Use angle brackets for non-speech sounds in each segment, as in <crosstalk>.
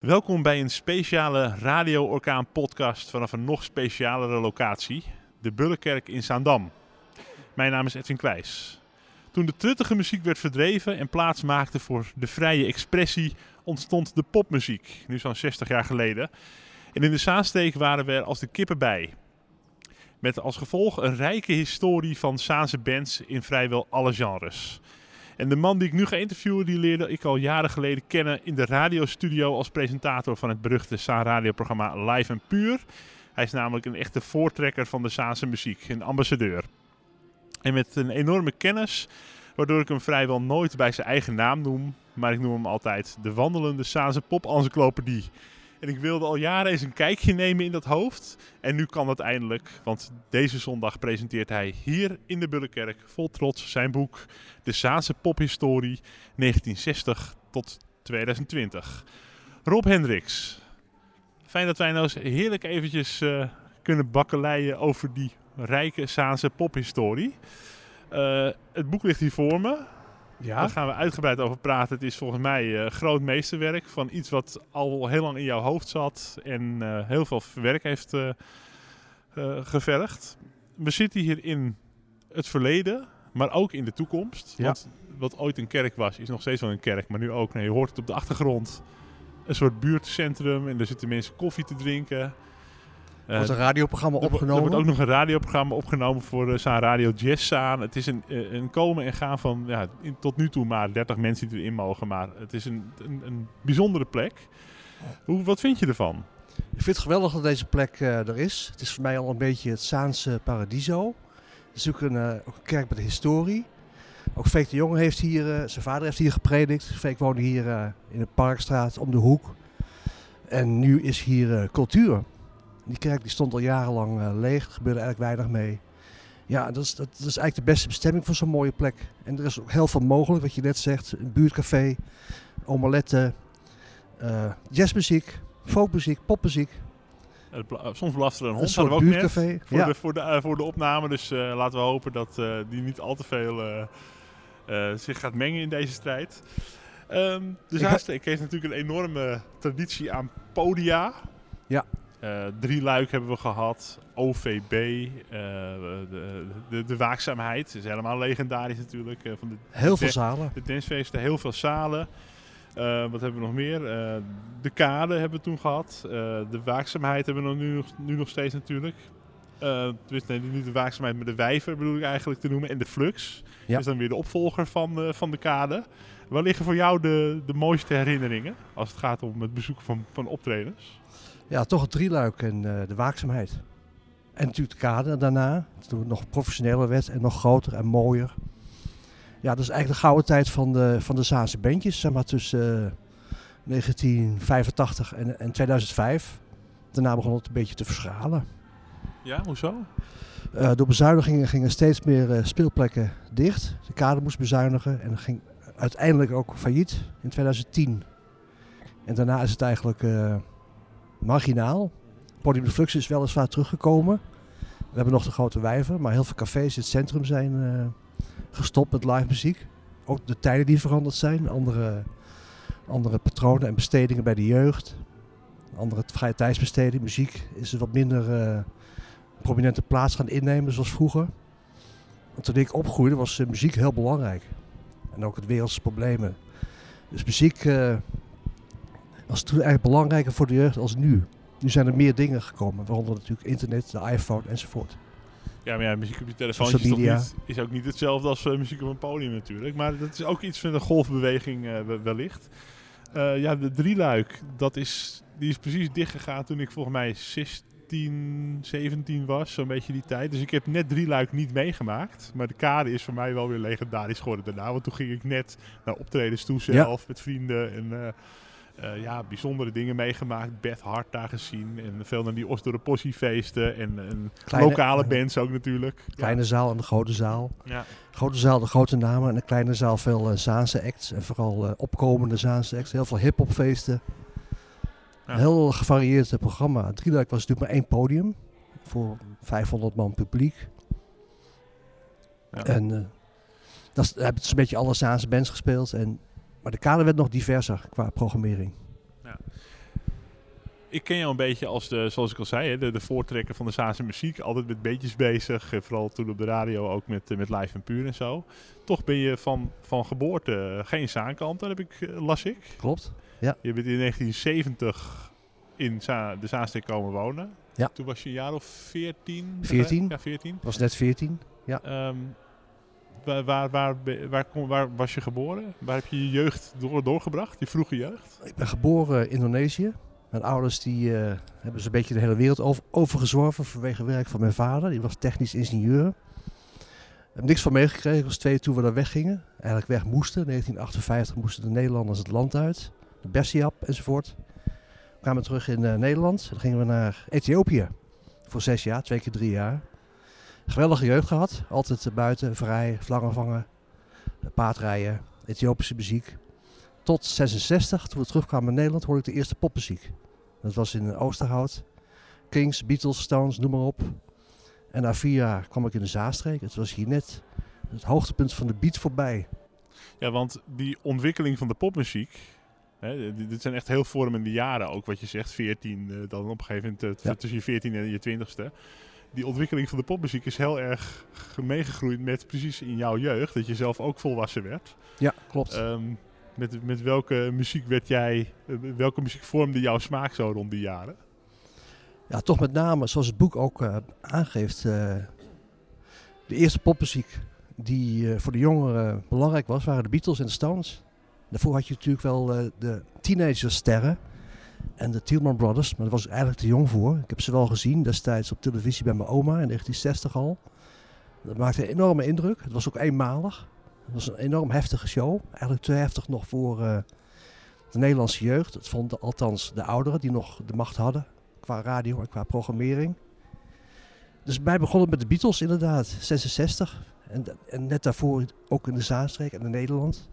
Welkom bij een speciale Radio Orkaan podcast vanaf een nog specialere locatie, de Bullenkerk in Zaandam. Mijn naam is Edwin Kwijs. Toen de truttige muziek werd verdreven en plaats maakte voor de vrije expressie, ontstond de popmuziek, nu zo'n 60 jaar geleden. En in de Zaansteek waren we er als de kippen bij. Met als gevolg een rijke historie van Zaanse bands in vrijwel alle genres. En de man die ik nu ga interviewen, die leerde ik al jaren geleden kennen in de radiostudio als presentator van het beruchte Saan radioprogramma Live en Puur. Hij is namelijk een echte voortrekker van de Zaanse muziek, een ambassadeur. En met een enorme kennis, waardoor ik hem vrijwel nooit bij zijn eigen naam noem, maar ik noem hem altijd de wandelende Zaanse pop-encyclopedie. En ik wilde al jaren eens een kijkje nemen in dat hoofd. En nu kan dat eindelijk, want deze zondag presenteert hij hier in de Bullenkerk vol trots zijn boek De Zaanse Pophistorie 1960 tot 2020. Rob Hendricks, fijn dat wij nou eens heerlijk eventjes uh, kunnen bakkeleien over die rijke Zaanse pophistorie. Uh, het boek ligt hier voor me. Ja. Daar gaan we uitgebreid over praten. Het is volgens mij uh, groot meesterwerk van iets wat al heel lang in jouw hoofd zat en uh, heel veel werk heeft uh, gevergd. We zitten hier in het verleden, maar ook in de toekomst. Ja. Want wat ooit een kerk was, is nog steeds wel een kerk, maar nu ook. Nee, je hoort het op de achtergrond. Een soort buurtcentrum en er zitten mensen koffie te drinken. Er wordt een radioprogramma opgenomen. Er wordt ook nog een radioprogramma opgenomen voor uh, Saan Radio Jazz Saan. Het is een, een komen en gaan van ja, in, tot nu toe maar 30 mensen die erin mogen. Maar het is een, een, een bijzondere plek. Hoe, wat vind je ervan? Ik vind het geweldig dat deze plek uh, er is. Het is voor mij al een beetje het Saanse paradiso. Het is ook een, uh, ook een kerk met een historie. Ook Freek de Jonge heeft hier, zijn vader heeft hier gepredikt. Freek woonde hier in de Parkstraat om de hoek. En nu is hier cultuur. Die kerk die stond al jarenlang uh, leeg, er gebeurde eigenlijk weinig mee. Ja, dat is, dat, is eigenlijk de beste bestemming voor zo'n mooie plek. En er is ook heel veel mogelijk, wat je net zegt. Een buurtcafé, omeletten, uh, jazzmuziek, folkmuziek, popmuziek. Soms blaft er een hond, een ook buurtcafé. net voor, ja. de, voor, de, uh, voor de opname. Dus laten we hopen dat die niet al te veel zich gaat mengen in deze strijd. Um, de Zaansteek heeft natuurlijk een enorme traditie aan podia. Ja. Uh, drie luik hebben we gehad. OVB. Uh, de, de, de, waakzaamheid. is helemaal legendarisch natuurlijk. Uh, van de, heel veel zalen. De dancefeesten, heel veel zalen. wat hebben we nog meer? de kade hebben we toen gehad. de waakzaamheid hebben we nu, nu nog steeds natuurlijk. dus nee, niet de waakzaamheid, maar de wijver bedoel ik eigenlijk te noemen. En de flux. Ja. Dat is dan weer de opvolger van, van de kade. Waar liggen voor jou de, de mooiste herinneringen als het gaat om het bezoeken van, van optredens? Ja, toch het drieluik en uh, de waakzaamheid. En natuurlijk de kade daarna, toen het nog professioneler werd en nog groter en mooier. Ja, dat is eigenlijk de gouden tijd van de, van de Zaanse bandjes, zeg maar tussen uh, 1985 en, en 2005. Daarna begon het een beetje te verschalen. Ja, hoezo? Uh, door bezuinigingen gingen steeds meer speelplekken dicht. De kade moest bezuinigen en ging uiteindelijk ook failliet in 2010. En daarna is het eigenlijk marginaal. Podium de Flux is weliswaar teruggekomen. We hebben nog de grote wijver, maar heel veel cafés in het centrum zijn uh, gestopt met live muziek. Ook de tijden die veranderd zijn, andere, andere patronen en bestedingen bij de jeugd. Andere vrije tijdsbesteding, muziek is er wat minder uh, prominente plaats gaan innemen zoals vroeger. Want toen ik opgroeide was uh, muziek heel belangrijk. En ook het wereldse problemen. Dus muziek was toen eigenlijk belangrijker voor de jeugd als nu. Nu zijn er meer dingen gekomen, waaronder natuurlijk internet, de iPhone enzovoort. Ja, maar ja, muziek op je telefoon is, niet, is ook niet hetzelfde als uh, muziek op een podium natuurlijk. Maar dat is ook iets van de golfbeweging uh, wellicht. Uh, ja, de drieluik, dat is, die is precies dichtgegaan toen ik volgens mij 16, 17 was, zo'n beetje die tijd. Dus ik heb net drieluik niet meegemaakt. Maar de kade is voor mij wel weer legendarisch geworden daarna. Want toen ging ik net naar optredens toe zelf, met vrienden en... Uh, ja, bijzondere dingen meegemaakt. Beth Hart daar gezien. En veel naar die Osdorp-Possiefeesten. En, en lokale bands ook natuurlijk. <laughs> Kleine zaal en de grote zaal. Ja. Grote zaal, de grote namen. En de kleine zaal veel uh, Zaanse acts. En vooral uh, opkomende Zaanse acts. Heel veel hip-hopfeesten. Ja. Heel gevarieerd programma. Drieluik was natuurlijk maar één podium. Voor 500 man publiek. Ja. En dat is, hebben ze een beetje alle Zaanse bands gespeeld. En maar de kader werd nog diverser qua programmering. Ja. ik ken jou een beetje als de, zoals ik al zei, de, de voortrekker van de Zaanse muziek. Altijd met beetjes bezig. eh, Vooral toen op de radio ook met, eh, met live en puur en zo. Toch ben je van, van geboorte eh, geen Zaankant, dat heb ik, las ik. Klopt. Je bent in 1970 in Za de Zaanstreek komen wonen. Ja. Toen was je een jaar of 14? 14. Ja, 14. Ik was net 14. Ehm, waar, waar, waar, waar, waar was je geboren? Waar heb je je jeugd door, doorgebracht? Je vroege jeugd? Ik ben geboren in Indonesië. Mijn ouders die, eh, hebben zo'n beetje de hele wereld over, overgezworven vanwege werk van mijn vader. Die was technisch ingenieur. Ik heb niks van meegekregen als twee toen we daar weggingen. Eigenlijk weg moesten. In 1958 moesten de Nederlanders het land uit. De Bersiap enzovoort. We kwamen terug in eh, Nederland. Dan gingen we naar Ethiopië. Voor zes jaar, twee keer drie jaar. Geweldige jeugd gehad. Altijd eh, buiten, vrij, vlangen vangen, paardrijden, Ethiopische muziek. Tot 66, toen we terugkwamen in Nederland, hoorde ik de eerste popmuziek. Dat was in Oosterhout. Kings, Beatles, Stones, noem maar op. En na vier jaar kwam ik in de Zaanstreek. Het was hier net het hoogtepunt van de beat voorbij. Ja, want die ontwikkeling van de popmuziek. Hè, dit zijn echt heel vormende jaren ook, wat je zegt. 14, eh, dan op een gegeven moment eh, Ja. tussen je 14 en je 20ste. Die ontwikkeling van de popmuziek is heel erg ge- meegegroeid met precies in jouw jeugd. Dat je zelf ook volwassen werd. Ja, klopt. Ehm, met, met welke muziek werd jij, eh, welke muziek vormde jouw smaak zo rond die jaren? Ja, toch met name, zoals het boek ook eh, aangeeft, eh, de eerste popmuziek die voor de jongeren belangrijk was, waren de Beatles en de Stones. Daarvoor had je natuurlijk wel de teenagersterren en de Tielman Brothers, maar daar was ik eigenlijk te jong voor. Ik heb ze wel gezien destijds op televisie bij mijn oma in 1960 al. Dat maakte een enorme indruk. Het was ook eenmalig. Het was een enorm heftige show. Eigenlijk te heftig nog voor eh, de Nederlandse jeugd. Dat vonden althans de ouderen die nog de macht hadden qua radio en qua programmering. Dus bij begonnen met de Beatles inderdaad, 66. En, en net daarvoor ook in de Zaanstreek en in Nederland.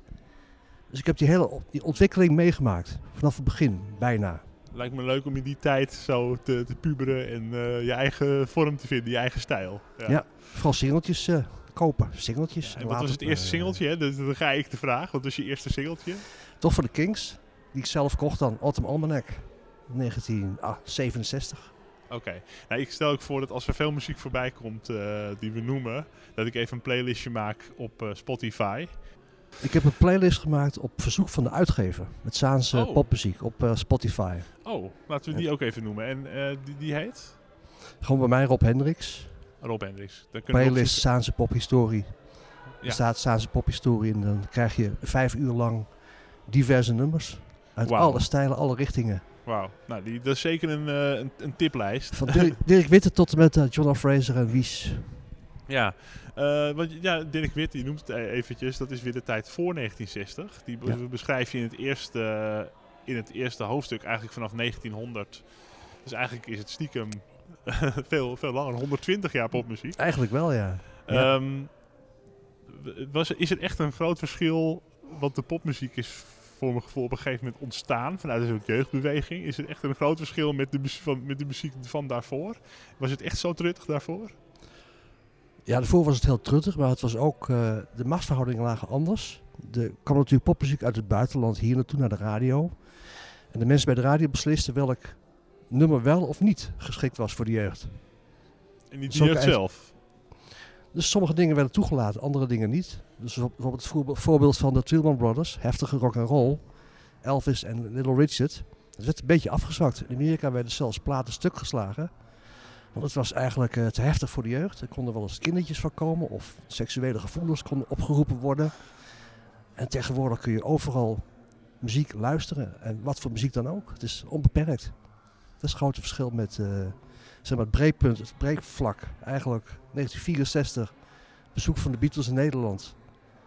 Dus ik heb die hele die ontwikkeling meegemaakt. Vanaf het begin, bijna. Lijkt me leuk om in die tijd zo te, te puberen en eh, je eigen vorm te vinden, je eigen stijl. Ja. Vooral singeltjes eh, kopen. Singeltjes. En En wat was het eerste eh, singeltje? Hè? Dus dan ga ik de vraag. Wat was je eerste singeltje? Toch voor de Kings. Die ik zelf kocht dan. Autumn Almanac. 1967. Oké. Nou, ik stel ook voor dat als er veel muziek voorbij komt die we noemen, dat ik even een playlistje maak op Spotify. Ik heb een playlist gemaakt op verzoek van de uitgever. Met Zaanse Oh. popmuziek op eh, Spotify. Oh, laten we die ook even noemen. En eh, die, die heet? Gewoon bij mij Rob Hendricks. Rob Hendricks. Dan kunnen we playlist Saanse pophistorie. Ja. Er staat Saanse pophistorie en dan krijg je vijf uur lang diverse nummers. Uit alle stijlen, alle richtingen. Wauw. Nou, die, dat is zeker een, eh, een, een tiplijst. Van Dirk, <laughs> Dirk Witte tot en met John Fraser en Wies. Ja, eh, want ja, Dirk Witt, die noemt het e- eventjes, dat is weer de tijd voor 1960. Die be- Ja. beschrijf je in het, eerste, in het eerste hoofdstuk eigenlijk vanaf 1900. Dus eigenlijk is het stiekem <laughs> veel, veel langer, 120 jaar popmuziek. Eigenlijk wel, ja. Ja. Ehm, was, is er echt een groot verschil, want de popmuziek is voor mijn gevoel op een gegeven moment ontstaan vanuit een soort jeugdbeweging. Is er echt een groot verschil met de, van, met de muziek van daarvoor? Was het echt zo truttig daarvoor? Ja, daarvoor was het heel truttig, maar het was ook, eh, de machtsverhoudingen lagen anders. Er kwam natuurlijk popmuziek uit het buitenland hier naartoe naar de radio. En de mensen bij de radio beslisten welk nummer wel of niet geschikt was voor de jeugd. En niet de jeugd zelf? Dus sommige dingen werden toegelaten, andere dingen niet. Dus bijvoorbeeld het voorbe- voorbeeld van de Tillman Brothers, heftige rock and roll, Elvis en Little Richard. Dat werd een beetje afgezwakt. In Amerika werden zelfs platen stuk geslagen. Want het was eigenlijk eh, te heftig voor de jeugd. Er konden wel eens kindertjes van komen of seksuele gevoelens konden opgeroepen worden. En tegenwoordig kun je overal muziek luisteren. En wat voor muziek dan ook. Het is onbeperkt. Dat is het grote verschil met eh, zeg maar het breekpunt, het breekvlak. Eigenlijk 1964, bezoek van de Beatles in Nederland.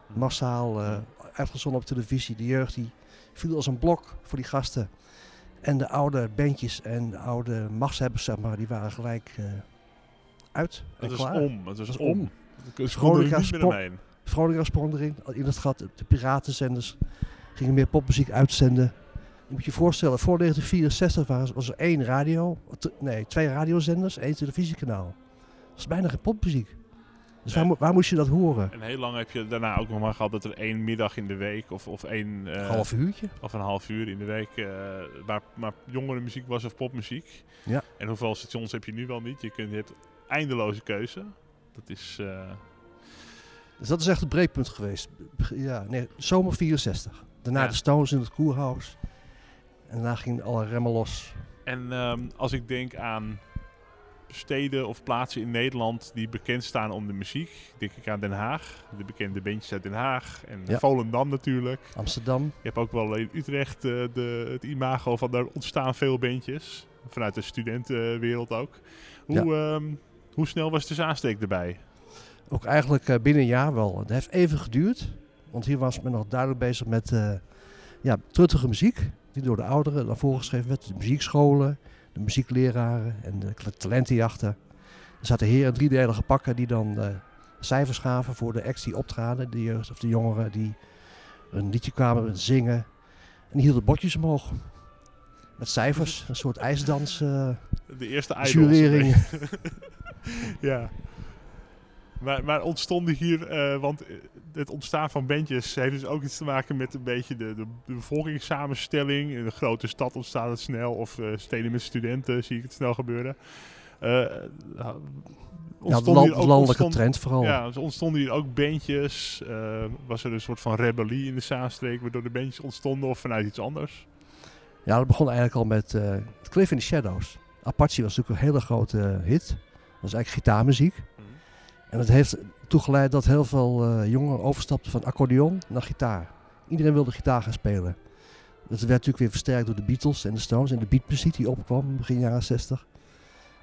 Massaal eh, uitgezonden op televisie. De jeugd die viel als een blok voor die gasten. En de oude bandjes en de oude machtshebbers, zeg maar, die waren gelijk eh, uit. en Het was om. Het was was om. er Veronica sprong erin, in het gat. De piratenzenders gingen meer popmuziek uitzenden. Je moet je voorstellen, voor 1964 was, was er één radio, nee, twee radiozenders, één televisiekanaal. Dat is bijna geen popmuziek. Dus waar, mo- waar moest je dat horen? En heel lang heb je daarna ook nog maar gehad dat er één middag in de week of, of één eh, Een half uurtje? of een half uur in de week eh waar maar jongerenmuziek was of popmuziek. Ja. En hoeveel stations heb je nu wel niet? Je, kunt, je hebt eindeloze keuze. Dat is... eh, Dus dat is echt het breekpunt geweest. Ja, nee, zomer 64. Daarna Ja. de Stones in het Koerhuis. En daarna gingen alle remmen los. En ehm, als ik denk aan steden of plaatsen in Nederland die bekend staan om de muziek, denk ik aan Den Haag. De bekende bandjes uit Den Haag en Ja. Volendam natuurlijk. Amsterdam. Je hebt ook wel in Utrecht eh, de, het imago van daar ontstaan veel bandjes. Vanuit de studentenwereld ook. Hoe, ehm, hoe snel was de Zaansteek erbij? Ook eigenlijk eh, binnen een jaar wel. Het heeft even geduurd. Want hier was men nog duidelijk bezig met eh, ja, truttige muziek. Die door de ouderen naar voren geschreven werd. De muziekscholen, muziekleraren en de talentenjachten. Er zaten heren driedelige pakken die dan cijfers gaven voor de acts die optraden. De jeugd of de jongeren die een liedje kwamen zingen. En die hielden bordjes omhoog. Met cijfers, een soort ijsdans. eh, De eerste jurering. <laughs> <laughs> ja. Maar, maar ontstonden hier, eh, want eh, het ontstaan van bandjes heeft dus ook iets te maken met een beetje de, de, de bevolkingssamenstelling. In een grote stad ontstaat het snel, of eh, steden met studenten zie ik het snel gebeuren. Nou, ja, de, ontstonden land- hier ook- de landelijke ontstond- trend vooral. Ja, dus ontstonden hier ook bandjes. was er een soort van rebellie in de Zaanstreek, waardoor de bandjes ontstonden of vanuit iets anders? Ja, dat begon eigenlijk al met eh Cliff in the Shadows. Apache was natuurlijk een hele grote hit. Dat was eigenlijk gitaarmuziek. En dat heeft toegeleid dat heel veel eh, jongeren overstapten van accordeon naar gitaar. Iedereen wilde gitaar gaan spelen. Dat werd natuurlijk weer versterkt door de Beatles en de Stones en de beatmuziek die opkwam begin jaren 60.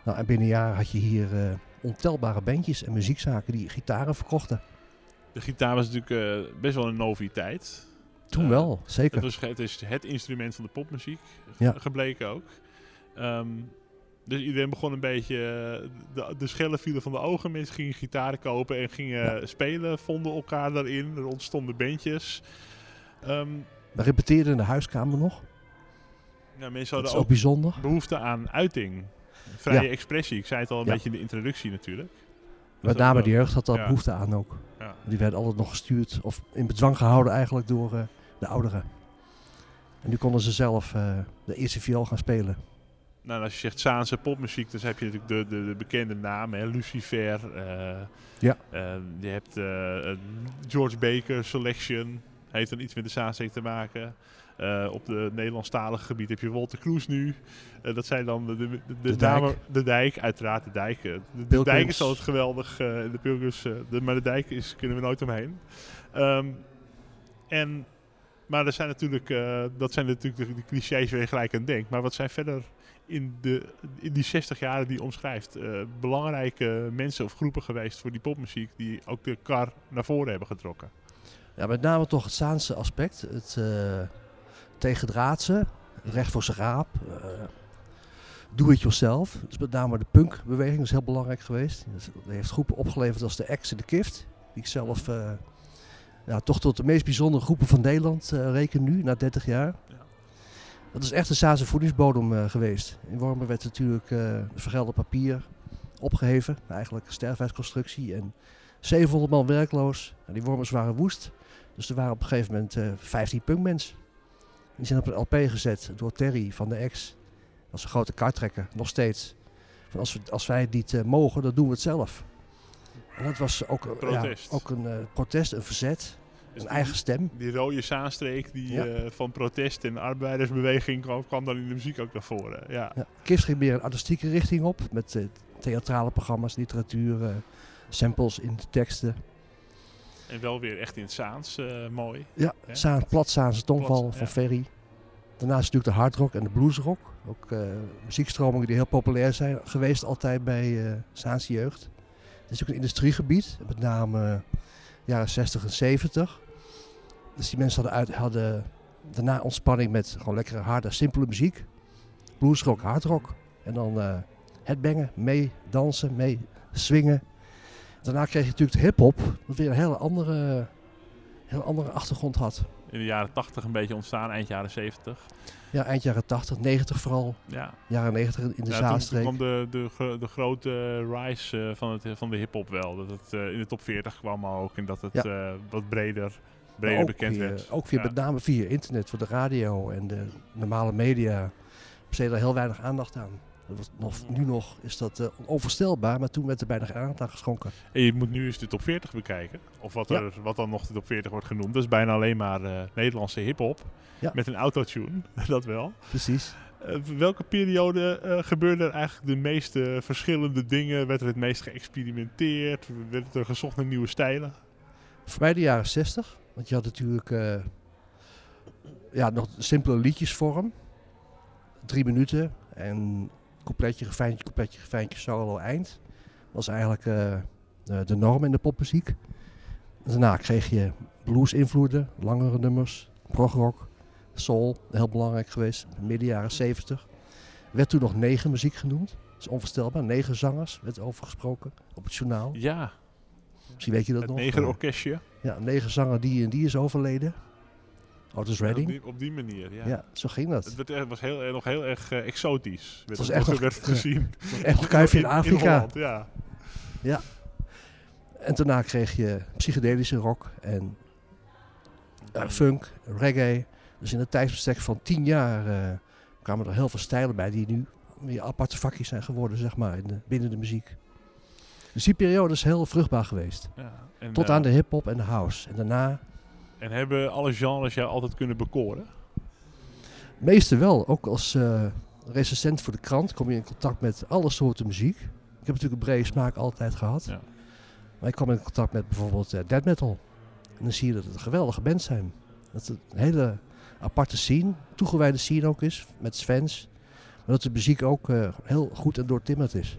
Nou, en binnen een jaar had je hier eh, ontelbare bandjes en muziekzaken die gitaren verkochten. De gitaar was natuurlijk eh, best wel een noviteit. Toen wel, zeker. Het, was, het is het instrument van de popmuziek Ja. gebleken ook. Ehm, dus iedereen begon een beetje... eh, de, de schellen vielen van de ogen. Mensen gingen gitaren kopen en gingen spelen. Vonden elkaar daarin. Er ontstonden bandjes. Ehm, We repeteerden in de huiskamer nog. ja, mensen Dat hadden is ook ook bijzonder. behoefte aan uiting. Vrije Ja. expressie. Ik zei het al een Ja. beetje in de introductie natuurlijk. Met name de jeugd had daar behoefte aan ook. Die werden altijd nog gestuurd of in bedwang gehouden eigenlijk door eh, de ouderen. En nu konden ze zelf eh, de eerste viool gaan spelen. Nou, als je zegt Zaanse popmuziek, dan heb je natuurlijk de, de, de bekende namen. Hè? Lucifer. eh, Ja. eh, je hebt eh, George Baker, Selection. Heeft dan iets met de Zaanstreek te maken. Op de Nederlandstalige gebied heb je Walter Kroes nu. Dat zijn dan de, de, de, Dijk. De Dijk, uiteraard de Dijk. De. Dijk is altijd geweldig. de Pilgrims, de, maar de Dijk is, kunnen we nooit omheen. Ehm, en, maar er zijn natuurlijk, dat zijn natuurlijk de, de clichés waar je gelijk aan denkt. Maar wat zijn verder in, de, in die 60 jaren die omschrijft, eh, belangrijke mensen of groepen geweest voor die popmuziek die ook de kar naar voren hebben getrokken? Ja, met name toch het Zaanse aspect. Het uh, tegendraadse, het recht voor zijn raap. Uh, do it yourself. Dus met name de punkbeweging is heel belangrijk geweest. Dat heeft groepen opgeleverd als de Ex en de Kift. Die ik zelf uh, ja, toch tot de meest bijzondere groepen van Nederland uh, reken nu, na 30 jaar. Ja. Dat is echt een Zaanse voedingsbodem uh, geweest. In Wormen werd natuurlijk uh, vergelde papier opgeheven. Eigenlijk sterfheidsconstructie. En 700 man werkloos. En die Wormers waren woest. Dus er waren op een gegeven moment uh, 15 punkmensen. Die zijn op een LP gezet door Terry van de Ex. Dat was een grote kartrekker, nog steeds. Van als, we, als wij het niet mogen, dan doen we het zelf. En dat was ook. Ja, ook een uh, protest, een verzet. Dus een eigen stem. Die rode Zaanstreek die ja. uh, van protest en arbeidersbeweging kwam, kwam dan in de muziek ook naar voren. Ja. Ja. Ging meer een artistieke richting op. Met uh, theatrale programma's, literatuur, uh, samples in de teksten. En wel weer echt in het Zaans, mooi. Ja, ja. Zaan, plat Zaanse tongval Plat, van. Ferry. Daarnaast natuurlijk de hardrock en de bluesrock. Ook muziekstromingen die heel populair zijn geweest altijd bij Zaanse jeugd. Het is ook een industriegebied, met name jaren 60 en 70. Dus die mensen hadden, uit, hadden daarna ontspanning met gewoon lekkere, harde, simpele muziek. Bluesrock, hardrock. En dan uh, het bangen, mee dansen, mee swingen. Daarna kreeg je natuurlijk de hip-hop, wat weer een hele andere heel andere achtergrond had. In de jaren 80 een beetje ontstaan, eind jaren 70. Ja, eind jaren 80, 90 vooral. Ja. Jaren 90 in de Ja, toen- Zaanstreek. Toen kwam de, de, de grote rise eh, van, het, van de hip-hop wel. Dat het eh, in de top 40 kwam ook en dat het Ja. eh, wat breder, breder ook bekend weer, werd. Ook Ja. met name via internet, voor de radio en de normale media. besteedde er heel weinig aandacht aan. Dat was nog, nu nog is dat eh, onvoorstelbaar, maar toen werd er bijna geen aandacht aan geschonken. En je moet nu eens de top 40 bekijken. Of wat, Ja. er, wat dan nog de top 40 wordt genoemd. Dat is bijna alleen maar eh, Nederlandse hip-hop. Ja. Met een autotune, <laughs> dat wel. Precies. Eh, welke periode gebeurde er eigenlijk de meeste verschillende dingen? Werd er het meest geëxperimenteerd? Werd er gezocht naar nieuwe stijlen? Voor mij de jaren 60. Want je had natuurlijk eh, ja, nog simpele liedjesvorm. Drie minuten en coupletje, refijntje, coupletje, refijntje, solo, eind. was eigenlijk eh, de, de norm in de popmuziek. Daarna kreeg je blues-invloeden, langere nummers, progrock, soul, heel belangrijk geweest, midden jaren 70. Werd toen nog negen muziek genoemd. Dat is onvoorstelbaar. Negen zangers werd over gesproken op het journaal. Ja, Misschien weet je dat het nog. negerorkestje. Ja, negen zanger die en die is overleden. Otis Ja, op, Redding. die, op die manier, ja. Ja, zo ging dat. Het werd, echt- was heel, eh, nog heel erg eh, exotisch. Werd was het, echt nog- werd het ja. gezien. <laughs> Echt een kuifje in In Afrika. Holland, ja. En daarna kreeg je psychedelische rock en eh, funk, reggae. Dus in een tijdsbestek van tien jaar eh, kwamen er heel veel stijlen bij die nu weer aparte vakjes zijn geworden, zeg maar, in de, binnen de muziek. Dus die periode is heel vruchtbaar geweest. Ja, en, Tot eh, aan de hip-hop en de house. En daarna, En hebben alle genres jou altijd kunnen bekoren? meeste wel, ook als eh recensent voor de krant, kom je in contact met alle soorten muziek. Ik heb natuurlijk een brede smaak altijd gehad. Ja. Maar ik kwam in contact met bijvoorbeeld eh, death metal. En dan zie je dat het een geweldige bands zijn. Dat het een hele aparte scene, toegewijde scene ook is, met fans. Maar dat de muziek ook heel goed en doortimmerd is.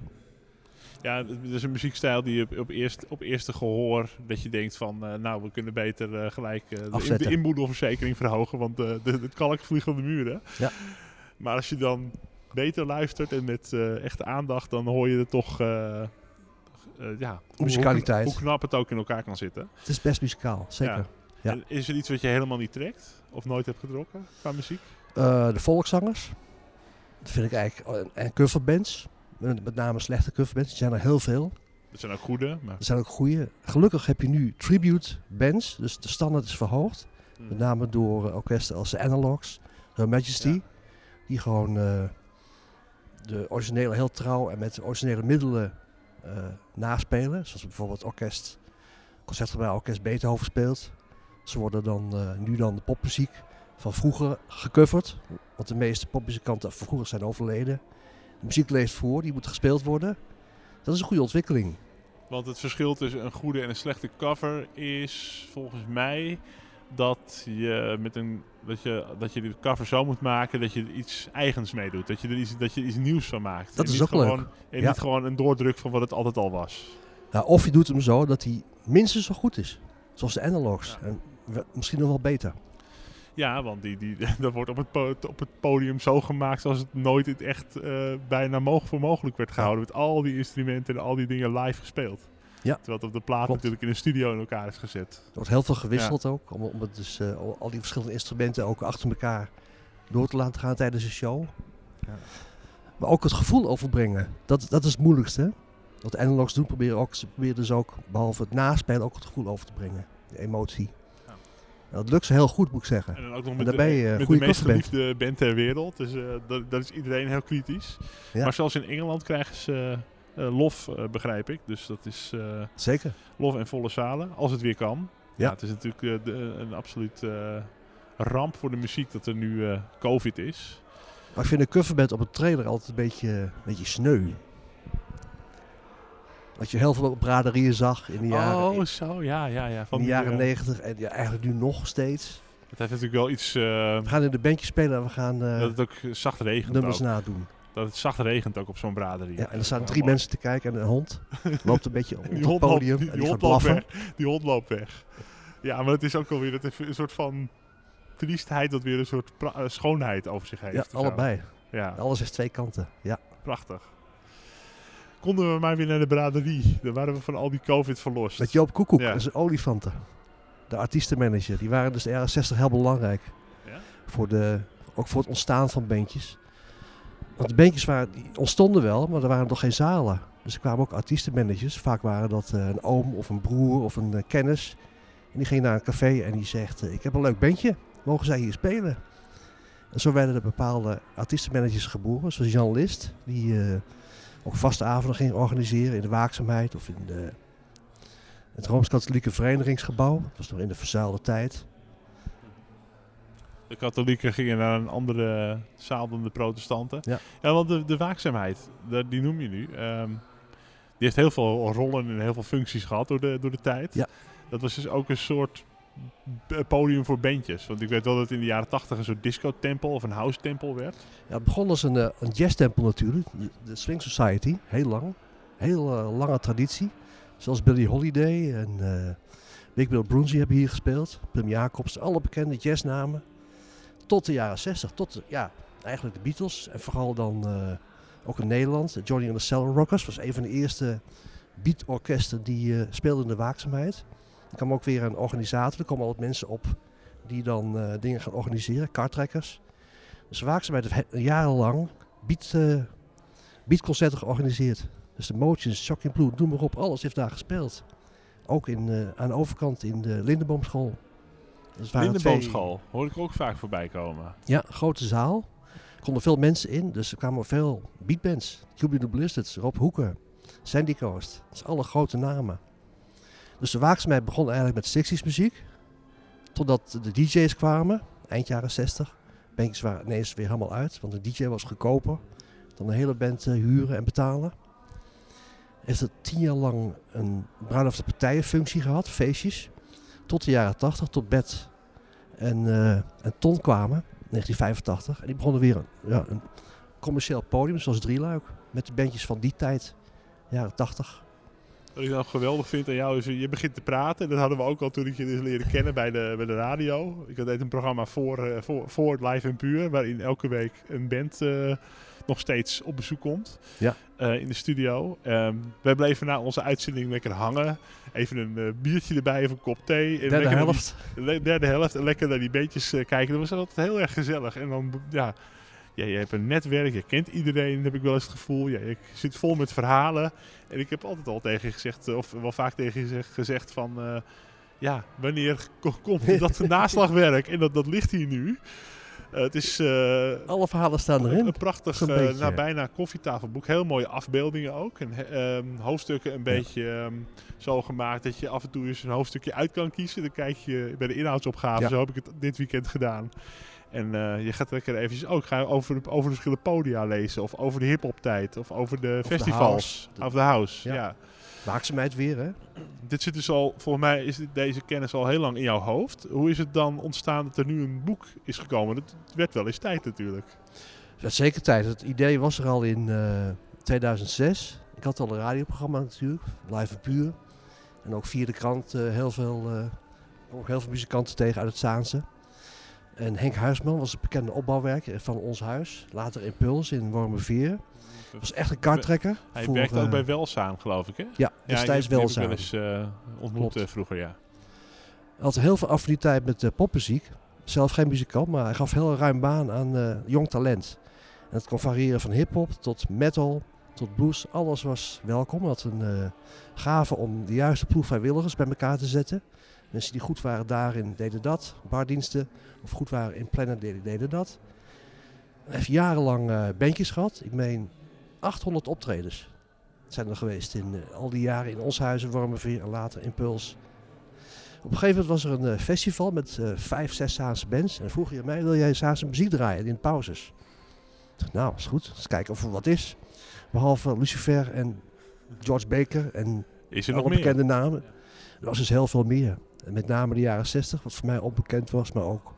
Ja, het is een muziekstijl die op, op, eerst, op eerste gehoor dat je denkt van, eh, nou, we kunnen beter eh, gelijk eh, de, de Afzetten. inboedelversekering verhogen, want eh, de, het kalk vliegt om de muren. Ja. Maar als je dan beter luistert en met echte aandacht, dan hoor je er toch, ja, hoe- Musicaliteit. Hoe, knap het ook in elkaar kan zitten. Het is best muzikaal, zeker. Ja. En is er iets wat je helemaal niet trekt of nooit hebt getrokken qua muziek? De volkszangers. Dat vind ik eigenlijk. En, en coverbands. Met, name slechte coverbands. Er zijn er heel veel. Dat zijn ook goede, maar... Er zijn ook goede. Gelukkig heb je nu tribute bands. Dus de standaard is verhoogd. Hmm. Met name door eh, orkesten als de Analogs, Her Majesty. Ja. Die gewoon eh, de originele heel trouw en met originele middelen eh, naspelen. Zoals bijvoorbeeld het orkest, concertgebouw orkest Beethoven speelt. Ze worden dan nu dan de popmuziek van vroeger gecoverd. Want de meeste popmuzikanten van vroeger zijn overleden. De muziek leeft voor, die moet gespeeld worden. Dat is een goede ontwikkeling. Want het verschil tussen een goede en een slechte cover is volgens mij dat je met een dat je, dat je de cover zo moet maken dat je er iets eigens mee doet. Dat je er iets, dat je iets nieuws van maakt. Dat En is niet ook leuk. gewoon, En Ja. niet gewoon een doordruk van wat het altijd al was. Nou, of je doet hem zo dat hij minstens zo goed is. Zoals de analogs. Ja. En misschien nog wel beter. Ja, want die, die, <laughs> dat wordt op het, op het podium zo gemaakt zoals het nooit echt eh, bijna mogelijk voor mogelijk werd gehouden. Met al die instrumenten en al die dingen live gespeeld. Ja. Terwijl het op de plaat Klopt. natuurlijk in een studio in elkaar is gezet. Er wordt heel veel gewisseld ook. Om, om het dus, eh, al- al die verschillende instrumenten ook achter elkaar door te laten gaan tijdens de show. Ja. Maar ook het gevoel overbrengen. Dat, dat is het moeilijkste. Wat de analogs doen, proberen, ook, ze proberen dus ook, behalve het naspelen, ook het gevoel over te brengen. De emotie. Dat lukt ze heel goed, moet ik zeggen. En dan ook nog met, daarbij, de, eh, met de meest geliefde band ter wereld. Dus eh, dat, dat is iedereen heel kritisch. Ja. Maar zelfs in Engeland krijgen ze eh, lof, begrijp ik. Dus dat is Zeker. lof en volle zalen, als het weer kan. Ja, Ja. het is natuurlijk de, een absoluut ramp voor de muziek dat er nu COVID is. Maar ik vind een coverband op een trailer altijd een beetje, een beetje sneu. Wat je heel veel op braderieën zag in de jaren, oh, zo, ja, ja, ja. in Van de jaren eh, 90 en ja, eigenlijk nu nog steeds. Het heeft natuurlijk wel iets... eh, We gaan in de bandje spelen en we gaan eh, dat het ook zacht regent nummers ook. nadoen. Dat het zacht regent ook op zo'n braderie. Ja, en er staan drie mensen te kijken en een hond loopt een beetje op <laughs> het loopt- podium die- en die die gaat hond loopt blaffen. weg. Die hond loopt weg. Ja, maar het is ook wel weer dat heeft een soort van triestheid dat weer een soort schoonheid over zich heeft. Ja, allebei. Ja, Alles heeft twee kanten. Ja. prachtig. Konden we maar weer naar de braderie. Dan waren we van al die covid verlost. Met Joop Koekoek Ja. en zijn olifanten. de artiestenmanager. Die waren dus de jaren 60 heel belangrijk. Ja? Voor de, ook voor het ontstaan van bandjes. Want de bandjes waren, die ontstonden wel, maar er waren nog geen zalen. Dus er kwamen ook artiestenmanagers. Vaak waren dat eh, een oom of een broer of een eh, kennis. En die ging naar een café en die zegt, eh, ik heb een leuk bandje. Mogen zij hier spelen? En zo werden er bepaalde artiestenmanagers geboren. Zoals Jan List, die ook vaste avonden ging organiseren in de waakzaamheid of in de, het Rooms-Katholieke Verenigingsgebouw. Dat was nog in de verzuilde tijd. De katholieken gingen naar een andere zaal dan de protestanten. Ja. want de, de waakzaamheid, die noem je nu. ehm, die heeft heel veel rollen en heel veel functies gehad door de, door de tijd. Ja. Dat was dus ook een soort podium voor bandjes. Want ik weet wel dat het in de jaren tachtig een soort disco-tempel of een house-tempel werd. Ja, het begon als een, eh, een jazztempel natuurlijk. De, Swing Society, heel lang. Heel eh, lange traditie. Zoals Billie Holiday en eh, Big Bill hebben hier gespeeld. Pim Jacobs, alle bekende jazznamen. Tot de jaren 60, tot de- ja, eigenlijk de Beatles. En vooral dan ook in Nederland. de Johnny and the Cellar Rockers was een van de eerste beatorkesten die speelden in de waakzaamheid. Er kwam ook weer een organisator. Er komen altijd mensen op die dan eh, dingen gaan organiseren. Kartrekkers. Dus waakzaamheid heeft he- jarenlang beat, eh, beatconcerten georganiseerd. Dus de Motions, Shocking Blue, noem maar op. Alles heeft daar gespeeld. Ook in, eh, aan de overkant in de Lindenboomschool. Dus twee- Lindenboomschool, hoor ik ook vaak voorbij komen. ja, grote zaal. Er konden veel mensen in, dus er kwamen veel beatbands. Cuban the Blizzards, Rob Hoeken, Sandy Coast. Dat zijn alle grote namen. Dus de waakzaamheid begon eigenlijk met 60s muziek. Totdat de DJ's kwamen, eind jaren 60. Bandjes waren ineens weer helemaal uit, want een DJ was goedkoper dan een hele band eh, huren en betalen. Heeft het tien jaar lang een bruiloft partijenfunctie gehad, feestjes. Tot de jaren 80, tot Bed en, eh, en Ton kwamen. 1985. En die begonnen weer een, ja, een commercieel podium, zoals Drieluik. Met de bandjes van die tijd, jaren 80. Wat ik nou geweldig vind aan jou is, je begint te praten. Dat hadden we ook al toen ik je dus leerde kennen bij de, bij de radio. Ik deed een programma voor, eh, voor, voor Live en Puur, waarin elke week een band eh, nog steeds op bezoek komt Ja. eh, in de studio. Ehm, wij bleven na onze uitzending lekker hangen. Even een biertje erbij, even een kop thee. En Derde die- helft. Le- derde helft en lekker naar die beetjes kijken. Dat was altijd heel erg gezellig. En dan, ja, ja, je hebt een netwerk, je kent iedereen, heb ik wel eens het gevoel. Ja, je zit vol met verhalen. En ik heb altijd al tegen je gezegd, eh, of wel vaak tegen je gezegd, gezegd van... eh, ja, wanneer ko- <laughs> komt dat <laughs> naslagwerk? En dat, dat ligt hier nu. Eh, het is Alle verhalen staan erin. een prachtig, nou, bijna koffietafelboek. Heel mooie afbeeldingen ook. En ehm, hoofdstukken een beetje ehm, zo gemaakt dat je af en toe eens een hoofdstukje uit kan kiezen. Dan kijk je bij de inhoudsopgave. Ja. Zo heb ik het dit weekend gedaan. En eh, je gaat lekker eventjes ook gaan over, de- over de verschillende podia lezen. Of over de hip-hop tijd. Of over de festivals. Of de house. Ja. Ja. Waakzaamheid weer, hè? Dit zit dus al, volgens mij is dit- deze kennis al heel lang in jouw hoofd. Hoe is het dan ontstaan dat er nu een boek is gekomen? Het werd wel eens tijd natuurlijk. Ja, zeker tijd. Het idee was er al in eh, 2006. Ik had al een radioprogramma natuurlijk, live en puur. En ook via de krant eh, heel, veel, ook heel veel muzikanten tegen uit het Zaanse. En Henk Huisman was een bekende opbouwwerker van ons huis. Later Impuls in Wormerveer. Was echt een karttrekker. Hij voor, werkte ook eh, bij Welsaan, geloof ik, hè? Ja, destijds die heb- wel die heb ik samen. wel eens eh, ontmoet Klopt. eh, vroeger, ja. Hij had heel veel affiniteit met eh, popmuziek. Zelf geen muzikant, maar hij gaf heel ruim baan aan eh, jong talent. En het kon variëren van hip-hop tot metal tot blues. Alles was welkom. Hij had een eh, gave om de juiste ploeg vrijwilligers bij elkaar te zetten. Mensen die goed waren daarin deden dat. Bardiensten of goed waren in plannen deden, deden dat. Hij heeft jarenlang eh bandjes gehad. Ik meen 800 optredens zijn er geweest in eh, al die jaren in ons huis in Wormerveer en later Impuls. Op een gegeven moment was er een eh, festival met vijf, zes Saanse bands. En vroeg je mij, wil jij Saanse muziek draaien in pauzes? Ik dacht, nou, is goed. Eens kijken of er wat is. Behalve Lucifer en George Baker en Is er alle nog meer? bekende namen. Er was dus heel veel meer. Met name de jaren 60, wat voor mij onbekend was, maar ook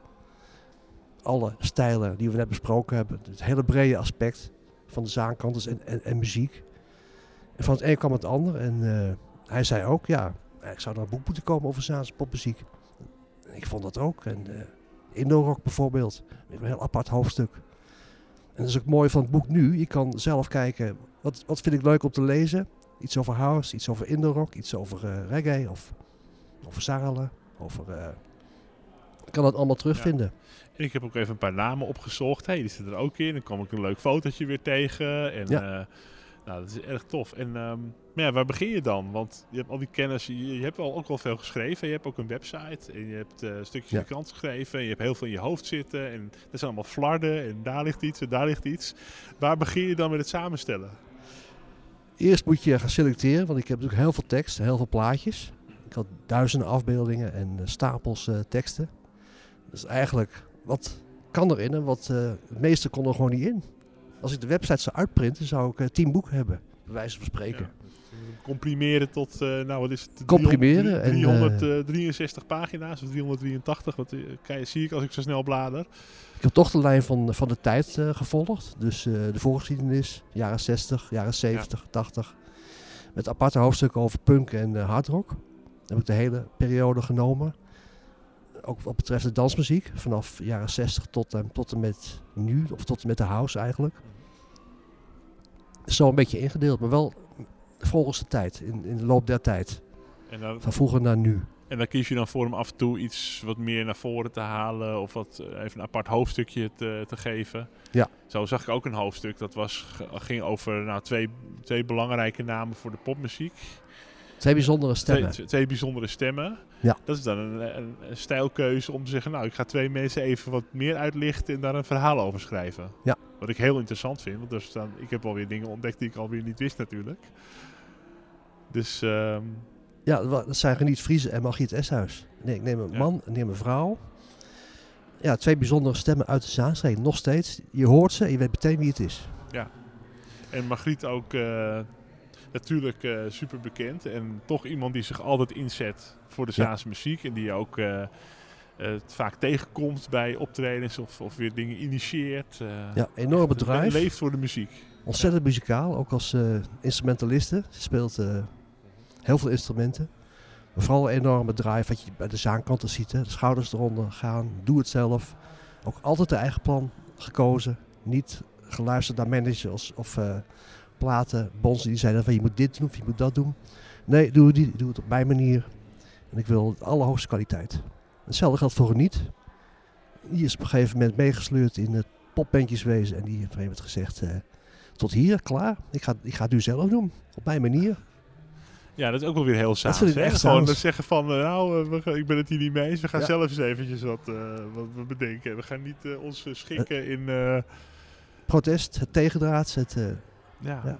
alle stijlen die we net besproken hebben. Het hele brede aspect van de zaankanters en, en, en muziek. En van het een kwam het ander. En eh, hij zei ook, ja, ik zou er een boek moeten komen over Zaanse popmuziek. Ik vond dat ook. En uh, Indo Rock bijvoorbeeld. Een heel apart hoofdstuk. En dat is ook mooi van het boek nu. Je kan zelf kijken, wat, wat vind ik leuk om te lezen? Iets over house, iets over Indo Rock, iets over reggae of over zalen. over... eh, ik kan dat allemaal terugvinden. En ik heb ook even een paar namen opgezocht. hey, die zit er ook in. Dan kwam ik een leuk fotootje weer tegen. En Ja. eh, nou, dat is erg tof. En ehm, maar ja, waar begin je dan? Want je hebt al die kennis. Je, je hebt al ook wel veel geschreven. Je hebt ook een website. En je hebt eh stukjes Ja. in de krant geschreven. En je hebt heel veel in je hoofd zitten. En er zijn allemaal flarden. En daar ligt iets en daar ligt iets. Waar begin je dan met het samenstellen? Eerst moet je gaan selecteren, want ik heb natuurlijk heel veel tekst, heel veel plaatjes. Ik had duizenden afbeeldingen en eh, stapels eh, teksten. Dus eigenlijk, wat kan erin en wat, eh, het meeste kon er gewoon niet in. Als ik de website zou uitprinten, zou ik tien boeken hebben, bij wijze van spreken. Ja. Comprimeren tot, nou wat is het? Comprimeren en, 363 pagina's of 383. Wat zie ik als ik zo snel blader. Ik heb toch de lijn van, van de tijd gevolgd. Dus de voorgeschiedenis, jaren 60, jaren 70, 80. Met aparte hoofdstukken over punk en hardrock. Heb ik de hele periode genomen. Ook wat betreft de dansmuziek. Vanaf jaren 60 tot, en tot en met nu. Of tot en met de house eigenlijk. Zo een beetje ingedeeld. Maar wel volgens de tijd. In, in de loop der tijd. En dan, Van vroeger naar nu. en dan kies je dan voor om af en toe iets wat meer naar voren te halen. Of wat, eh, even een apart hoofdstukje te, te geven. Ja. Zo zag ik ook een hoofdstuk. Dat was, ging over nou, twee, twee belangrijke namen voor de popmuziek. Twee bijzondere stemmen. twee, twee bijzondere stemmen. Ja. Dat is dan een, een, een stijlkeuze om te zeggen, nou, ik ga twee mensen even wat meer uitlichten en daar een verhaal over schrijven. Ja. Wat ik heel interessant vind, want er staan, ik heb alweer dingen ontdekt die ik alweer niet wist natuurlijk. Dus ehm, Ja, dat zijn Geniet Vriezen en Margriet Eshuis. Nee, ik neem een Ja. man en neem een vrouw. Ja, twee bijzondere stemmen uit de Zaanstreek. Nog steeds. Je hoort ze en je weet meteen wie het is. en Margriet ook eh, natuurlijk eh, super bekend en toch iemand die zich altijd inzet voor de Ja. Zaanse muziek en die ook eh, het vaak tegenkomt bij optredens of, of weer dingen initieert. eh, Ja, enorme drive. Leeft voor de muziek. Ontzettend muzikaal, ook als eh, instrumentaliste. Ze speelt eh, heel veel instrumenten. Maar vooral een enorme drive, wat je bij de zaankanten ziet. Hè. De schouders eronder gaan, doe het zelf. Ook altijd de eigen plan gekozen. Niet geluisterd naar managers of eh platen, bonzen die zeiden van je moet dit doen of je moet dat doen. Nee, doe het, niet, doe het op mijn manier. En ik wil de allerhoogste kwaliteit. Hetzelfde geldt voor niet. Die is op een gegeven moment meegesleurd in het popbandjeswezen. En die heeft op een gegeven moment gezegd... eh, tot hier, klaar. Ik ga, ik ga het nu zelf doen. Op mijn manier. Ja, dat is ook wel weer heel saai. vind ik echt Gewoon dat zeggen van, eh, nou, eh, ik ben het hier niet mee eens. We gaan Ja. zelf eens eventjes wat, wat we bedenken. We gaan niet ons schikken in... Protest, het tegendraads, het ja. Ja.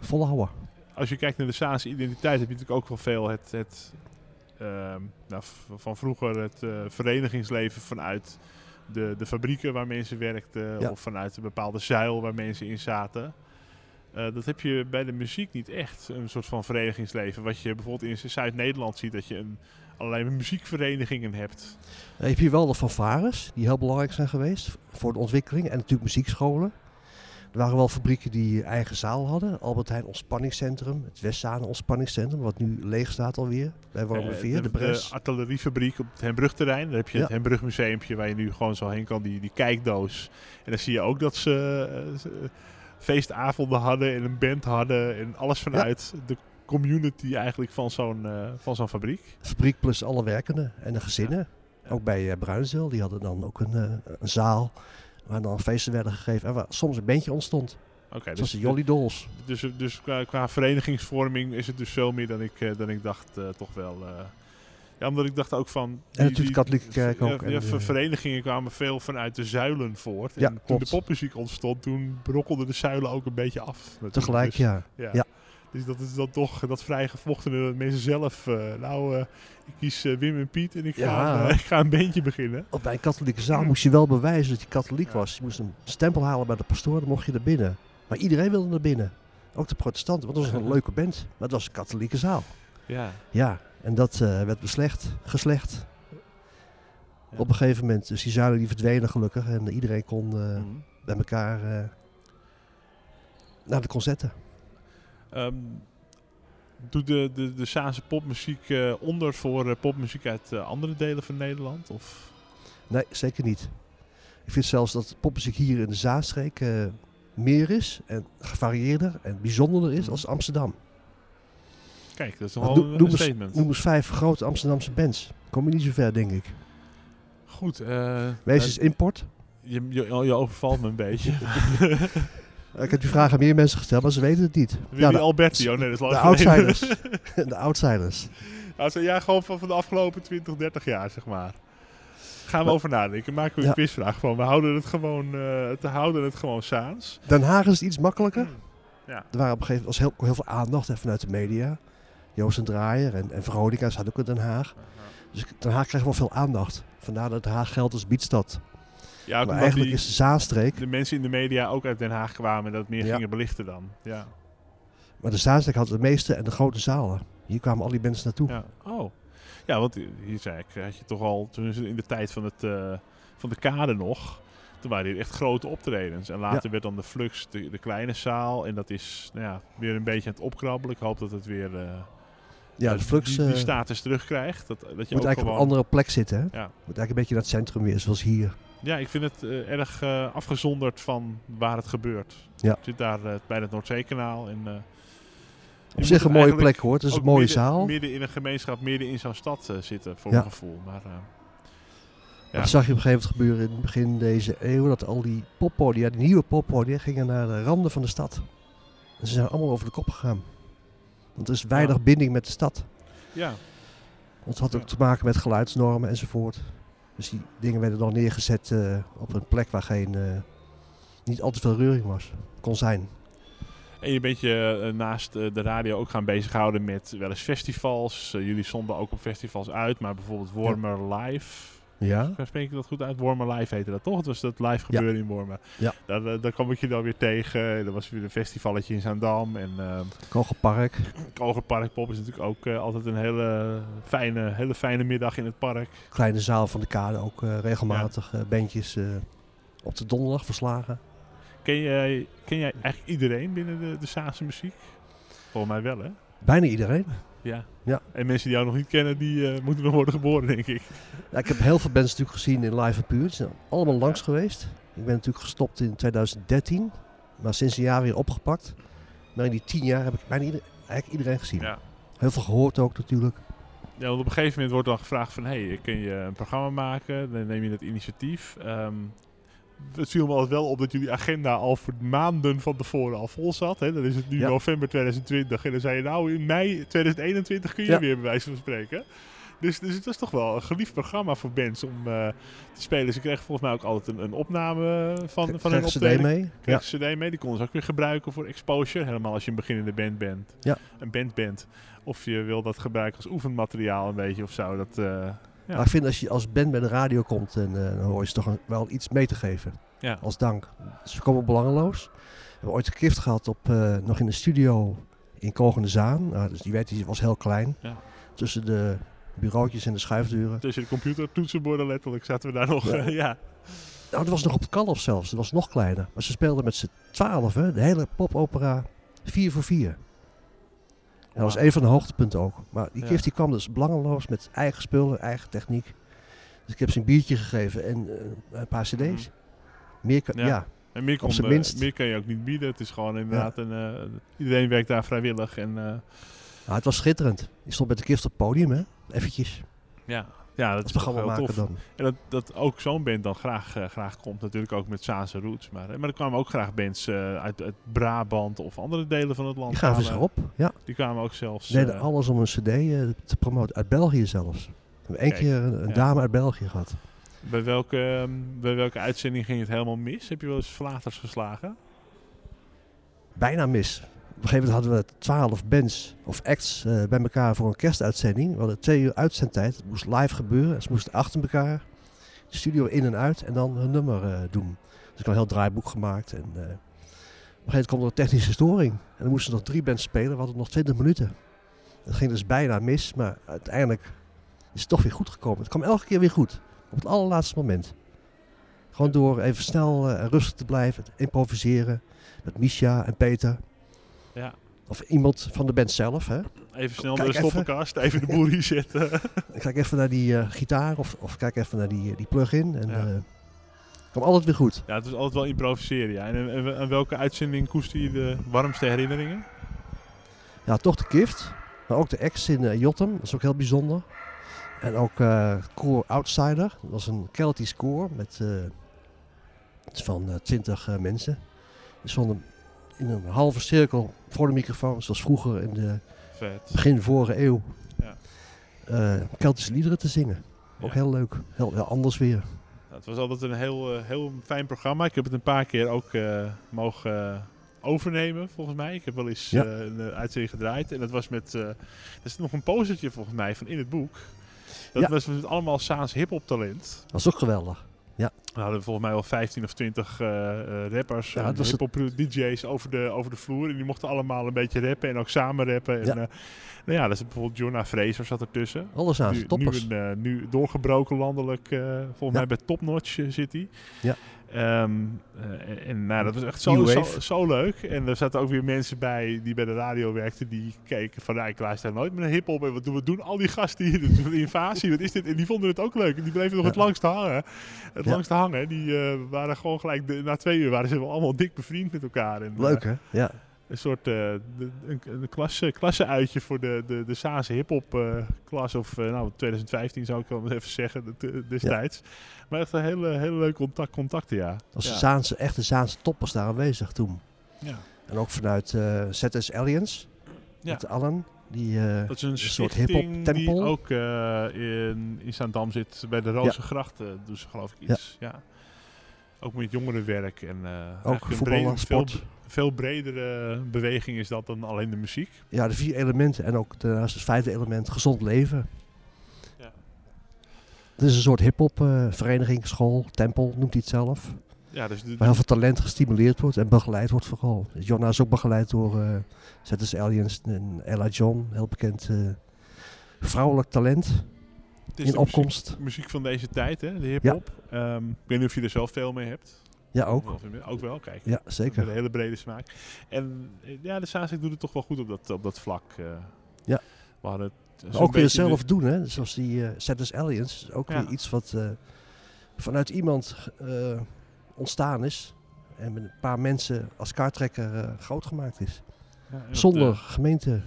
volhouden. Als je kijkt naar de Saanse identiteit heb je natuurlijk ook wel veel het... het ehm, nou, van vroeger het eh, verenigingsleven vanuit de, de fabrieken waar mensen werkten. Ja. Of vanuit een bepaalde zuil waar mensen in zaten. Eh, dat heb je bij de muziek niet echt, een soort van verenigingsleven. Wat je bijvoorbeeld in Zuid-Nederland ziet, dat je een, allerlei muziekverenigingen hebt. Dan heb je wel de fanfares, die heel belangrijk zijn geweest voor de ontwikkeling. En natuurlijk muziekscholen. Er waren wel fabrieken die eigen zaal hadden. Albert Heijn Ontspanningscentrum, het Westzaan Ontspanningscentrum, wat nu leeg staat alweer. Bij Wormerveer, Eh, de, Bres. artilleriefabriek op het Hembrugterrein. Daar heb je Ja. het Hembrugmuseumpje waar je nu gewoon zo heen kan, die, die kijkdoos. En dan zie je ook dat ze, eh, ze, feestavonden hadden en een band hadden. En alles vanuit de community eigenlijk van zo'n eh, van zo'n fabriek. Fabriek plus alle werkenden en de gezinnen. Ook bij uh, Bruinzeel, die hadden dan ook een, uh, een zaal waar dan feesten werden gegeven en waar soms een bandje ontstond. Oké, Zoals dus, de Jolly Dolls. dus, dus qua, qua verenigingsvorming is het dus veel meer dan ik, eh, dan ik dacht eh, toch wel. eh. ja, omdat ik dacht ook van... En natuurlijk de katholieke kerk ja, ook. ja, en, ver- verenigingen kwamen veel vanuit de zuilen voort. Ja, en toen klopt. de popmuziek ontstond, toen brokkelden de zuilen ook een beetje af. natuurlijk. tegelijk, Dus, ja. ja. ja. Dus dat is dan toch dat vrij gevochten dat mensen zelf... eh, nou, eh, ik kies eh, Wim en Piet en ik ga, Ja. <laughs> ik ga een bandje beginnen. Op bij een katholieke zaal moest je wel bewijzen dat je katholiek was. Je moest een stempel halen bij de pastoor, dan mocht je er binnen. Maar iedereen wilde er binnen. Ook de protestanten, want dat was een <laughs> leuke band. Maar het was een katholieke zaal. Ja. Ja, en dat werd beslecht, geslecht. Ja. Op een gegeven moment, dus die zuilen die verdwenen gelukkig. En iedereen kon Mhm. bij elkaar naar de concerten. Ehm, doet de, de, de Saanse popmuziek eh, onder voor eh, popmuziek uit eh, andere delen van Nederland? Of? Nee, zeker niet. Ik vind zelfs dat popmuziek hier in de Zaanstreek meer is en gevarieerder en bijzonderder is Mhm. als Amsterdam. Kijk, dat is noem- een noem, eens, statement. noem eens vijf grote Amsterdamse bands. Kom je niet zo ver, denk ik. Goed. Wees eens import. je, je, je overvalt me een beetje. <laughs> <laughs> Ik heb die vraag aan meer mensen gesteld, maar ze weten het niet. Willy Ja, de, Alberti, oh nee, dat is lang de geleden. outsiders. <laughs> de outsiders. Ja, gewoon van, van de afgelopen 20, 30 jaar, zeg maar. Gaan we Maar- over nadenken. Maken we een Ja. quizvraag van. We houden het gewoon, eh te houden het gewoon saans. Den Haag is het iets makkelijker. Ja. Er waren op een gegeven moment was heel, heel veel aandacht hè, vanuit de media. Joost en Draaier en, en Veronica zat ook in Den Haag. Dus Den Haag krijgt wel veel aandacht. Vandaar dat Den Haag geldt als biedstad. Ja, maar eigenlijk die, is de Zaanstreek... de mensen in de media ook uit Den Haag kwamen en dat meer Ja. gingen belichten dan. Ja. Maar de Zaanstreek had de meeste en de grote zalen. Hier kwamen al die mensen naartoe. ja. Oh. Ja, want hier zei ik, had je toch al, toen in de tijd van, het, eh, van de kade nog, toen waren hier echt grote optredens. En later werd dan de Flux de, de kleine zaal. En dat is nou ja, weer een beetje aan het opkrabbelen. Ik hoop dat het weer eh, ja, de Flux die, die eh, status terugkrijgt. Dat, dat je moet ook eigenlijk op een andere plek zitten. Hè? Ja. Moet eigenlijk een beetje naar het centrum weer, zoals hier. Ja, ik vind het eh, erg eh, afgezonderd van waar het gebeurt. Ja. Ik zit daar eh, bij het Noordzeekanaal. En, Op zich een mooie plek hoor. Het is een mooie midden, zaal. Midden in een gemeenschap, midden in zo'n stad zitten, voor Ja. mijn gevoel. Maar, ja. Dat zag je op een gegeven moment gebeuren in het begin deze eeuw. Dat al die poppodia, die nieuwe poppodia, gingen naar de randen van de stad. En ze zijn allemaal over de kop gegaan. Want er is weinig Ja. binding met de stad. ja. Want het had ook te maken met geluidsnormen enzovoort. Dus die dingen werden dan neergezet eh, op een plek waar geen, eh, niet al te veel reuring was. Kon zijn. En je bent je eh, naast de radio ook gaan bezighouden met wel eens festivals. Jullie zonden ook op festivals uit, maar bijvoorbeeld Wormer Live. Ja. Spreek ik dat goed uit? Wormer Live heette dat toch? Het was dat live gebeuren in Wormer. Ja. Daar, daar, kwam ik je dan weer tegen. Er was weer een festivalletje in Zaandam. En eh Kogelpark. Kogerparkpop is natuurlijk ook eh, altijd een hele fijne, hele fijne middag in het park. Kleine zaal van de kade ook eh, regelmatig eh, bandjes eh, op de donderdag verslagen. Ken jij, ken jij eigenlijk iedereen binnen de, de Saanse muziek? Volgens mij wel, hè? Bijna iedereen. Ja. Ja. En mensen die jou nog niet kennen, die eh, moeten nog worden geboren, denk ik. Ja, ik heb heel veel bands natuurlijk gezien in live en puur. Ze zijn allemaal langs geweest. Ik ben natuurlijk gestopt in 2013. Maar sinds een jaar weer opgepakt. Maar in die tien jaar heb ik bijna ieder- eigenlijk iedereen gezien. Ja. Heel veel gehoord ook natuurlijk. Ja, want op een gegeven moment wordt dan gevraagd van... hey, kun je een programma maken? Dan neem je het initiatief. Ehm, het viel me altijd wel op dat jullie agenda al voor maanden van tevoren al vol zat. Hè? Dan is het nu Ja. november 2020. En dan zei je nou in mei 2021 kun je Ja. weer bij wijze van spreken. Dus, dus het was toch wel een geliefd programma voor bands om eh, te spelen. Ze kregen volgens mij ook altijd een, een opname van, van hun Krijg CD optreden. mee. Ja. Kreeg ze CD mee. Die konden ze ook weer gebruiken voor exposure. Helemaal als je een beginnende band bent. Ja. Een band bent. Of je wil dat gebruiken als oefenmateriaal een beetje of zo. Dat, eh, Ja. Maar ik vind als je als band bij de radio komt, en, eh, dan hoor je ze toch een- wel iets mee te geven. ja. Als dank. Ze komen belangeloos. We hebben ooit een gift gehad op, eh, nog in de studio in Kogende Zaan. Nou, dus die werd die was heel klein. Ja. Tussen de bureautjes en de schuifdeuren. Tussen de computertoetsenborden letterlijk zaten we daar nog. Ja. <laughs> ja. Nou, dat was nog op het Kalf zelfs. Dat was nog kleiner. Maar ze speelden met z'n twaalf, hè. De hele popopera 4 voor 4. Dat was een van de hoogtepunten ook. Maar die Ja. gift die kwam dus belangeloos met eigen spullen, eigen techniek. Dus ik heb ze een biertje gegeven en eh, een paar cd's. Mhm. Meer kan, Ja. En meer, kon, eh, meer kan je ook niet bieden. Het is gewoon inderdaad een... eh, iedereen werkt daar vrijwillig. En Nou, het was schitterend. Je stond met de gift op het podium, hè. Eventjes. ja. Ja, dat is toch wel tof. dan. En dat, dat ook zo'n band dan graag, eh, graag komt. Natuurlijk ook met Saanse roots. Maar, eh, maar er kwamen ook graag bands eh, uit, uit Brabant of andere delen van het land. Die gaven zich kwamen- op. Ja. Die kwamen ook zelfs... Ze deden alles om een cd te promoten. Uit België zelfs. We hebben één keer een, een ja. dame uit België gehad. bij, welke, ehm, bij welke uitzending ging het helemaal mis? Heb je wel eens flaters geslagen? bijna mis. Een gegeven moment hadden we twaalf bands of acts eh, bij elkaar voor een kerstuitzending. We hadden twee uur uitzendtijd. Het moest live gebeuren. Ze moesten achter elkaar de studio in en uit en dan hun nummer eh, doen. Dus ik had een heel draaiboek gemaakt. En, eh, op een gegeven moment kwam er een technische storing. En dan moesten nog drie bands spelen. We hadden nog 20 minuten. Dat ging dus bijna mis, maar uiteindelijk is het toch weer goed gekomen. Het kwam elke keer weer goed. Op het allerlaatste moment. Gewoon door even snel en rustig te blijven, improviseren. Met Misha en Peter. Ja. Of iemand van de band zelf. Hè. Even snel Kijk naar de even. stoppenkast. Even de boel resetten. <laughs> Dan kijk even naar die eh, gitaar of, of kijk even naar die, eh, die plug-in. En Ja. eh kwam altijd weer goed. Ja, het is altijd wel improviseren. Ja. En, en, en welke uitzending koester je de warmste herinneringen? Ja, toch de gift. Maar ook de ex in uh, Jotem, dat is ook heel bijzonder. En ook uh, Koor Outsider, dat was een Keltisch koor met uh, van twintig mensen. Die stonden in een halve cirkel voor de microfoon, zoals vroeger in de Vet. begin vorige eeuw. Ja. Keltische liederen te zingen. Ook Ja. heel leuk, heel, heel anders weer. Nou, het was altijd een heel, eh, heel fijn programma. Ik heb het een paar keer ook eh, mogen eh, overnemen, volgens mij. Ik heb wel eens Ja. eh, een eh, uitzending gedraaid. En dat was met... eh er is nog een postertje, volgens mij, van in het boek. Dat Ja. was met allemaal Saans hip-hop talent. Dat was ook geweldig. We hadden volgens mij wel 15 of 20 eh, eh, rappers Ja, en het- hip-hop DJ's over de, over de vloer. En die mochten allemaal een beetje rappen en ook samen rappen. En, Ja. eh, nou ja, dat is bijvoorbeeld Jonah Fraser zat ertussen. Alles aan nu, toppers. Nu, een, nu doorgebroken landelijk, volgens mij bij Topnotch zit hij. Ja. Ehm, eh, en nou, dat was echt zo, zo, zo leuk. En er zaten ook weer mensen bij die bij de radio werkten. Die keken van, nou, ik luister nooit meer naar hiphop. En wat doen, wat doen al die gasten hier? Een <laughs> invasie, wat is dit? En die vonden het ook leuk. En die bleven nog Ja. het langst hangen. Het Ja. langst hangen. Die eh, waren gewoon gelijk, de- na twee uur waren ze wel allemaal dik bevriend met elkaar. En, eh, Leuk hè? Ja. een soort eh, de- een, een klasse, klasse-uitje voor de, de, de Saanse hip-hop eh, klas. Of eh, nou, 2015 zou ik wel <laughs> even zeggen, de- de- destijds. Maar echt een hele, hele leuke contact, contacten, ja. Als ja. Zaanse, echte Zaanse toppers daar aanwezig toen. ja. En ook vanuit eh, ZS Aliens. Ja. Met Allen. Die, eh, Dat is een, soort hip-hop die tempel. ook eh, in, in Zaandam zit. Bij de Rozengracht eh, doen ze geloof ik Ja. iets. Ja. Ook met jongerenwerk. En, eh, ook voetballen, brede- veel, sport. veel bredere beweging is dat dan alleen de muziek. Ja, de vier elementen. En ook daarnaast het vijfde element, gezond leven. Ja. Het is een soort hip-hop vereniging, school, tempel, noemt hij het zelf. Ja, dus de, Waar heel veel talent gestimuleerd wordt en begeleid wordt vooral. Jonna is ook begeleid door eh ZS Aliens en Ella John, heel bekend eh, vrouwelijk talent in muziek- opkomst. muziek van deze tijd, hè, de hip-hop. Ehm, ik weet niet of je er zelf veel mee hebt. Ja, ook. Ook wel, kijk. Ja, zeker. een hele brede smaak. En eh, ja, de Sazek doet het toch wel goed op dat, op dat vlak. Ja. We hadden ook weer zelf de- doen, hè. Zoals die ZS Aliens. ook Ja. weer iets wat vanuit iemand ontstaan is. En met een paar mensen als kaarttrekker eh, groot gemaakt is. ja, Zonder eh, gemeente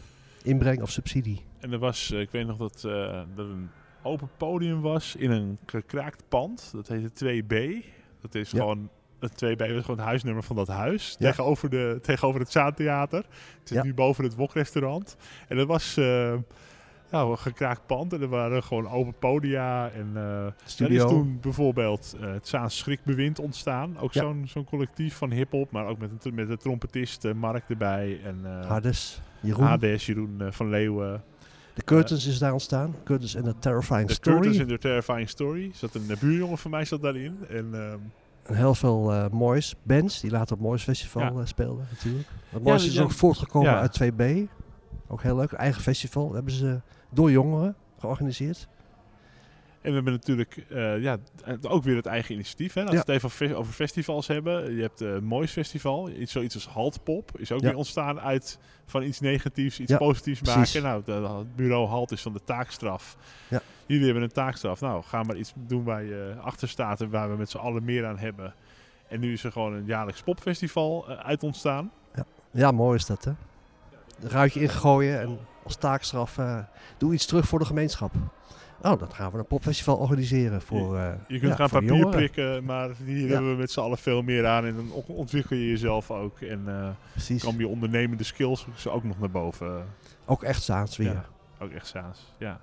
inbreng of subsidie. en er was, eh, ik weet nog dat, dat er een open podium was in een gekraakt pand. Dat heette 2B. Dat is Ja. gewoon... Het 2B was gewoon het huisnummer van dat huis. Ja. Tegenover, de, tegenover het Zaantheater. Het zit Ja. nu boven het Wokrestaurant. En dat was nou, een gekraakt pand. En er waren gewoon open podia. En Studio. is toen bijvoorbeeld eh, het Zaans Schrikbewind ontstaan. Ook Ja. zo'n zo'n collectief van hip-hop, maar ook met, een, met de trompetist eh, Mark erbij. En Hades. Jeroen. Hades, Jeroen van Leeuwen. De Curtains is daar ontstaan. Curtains en The Terrifying De Story. Curtis in The Terrifying Story. Zat een buurjongen van mij zat daarin. En ehm, En heel veel eh Moois bands die later op Moois Festival Ja. speelden natuurlijk. Ja, Moois is ja. ook voortgekomen uit 2B. Ook heel leuk. Eigen festival. Hebben ze door jongeren georganiseerd. En we hebben natuurlijk eh, ja, ook weer het eigen initiatief. Hè? Als we Ja. het even over fe- over festivals hebben. Je hebt het Moois Festival. Iets, zoiets als Haltpop is ook Ja. weer ontstaan uit van iets negatiefs, iets Ja, positiefs precies. maken. Nou, het bureau Halt is van de taakstraf. Ja. Jullie hebben een taakstraf. Nou, ga maar iets doen waar je achter staat en waar we met z'n allen meer aan hebben. En nu is er gewoon een jaarlijks popfestival eh, uit ontstaan. Ja, mooi is dat hè. Een ruitje ingooien en als taakstraf eh, doe iets terug voor de gemeenschap. Oh, dan gaan we een popfestival organiseren voor eh Je kunt ja, gaan papier jongeren. prikken, maar hier hebben we met z'n allen veel meer aan. En dan ontwikkel je jezelf ook. En eh komen je ondernemende skills ook nog naar boven. Ook echt Zaans weer. Ja. Ook echt saans, ja.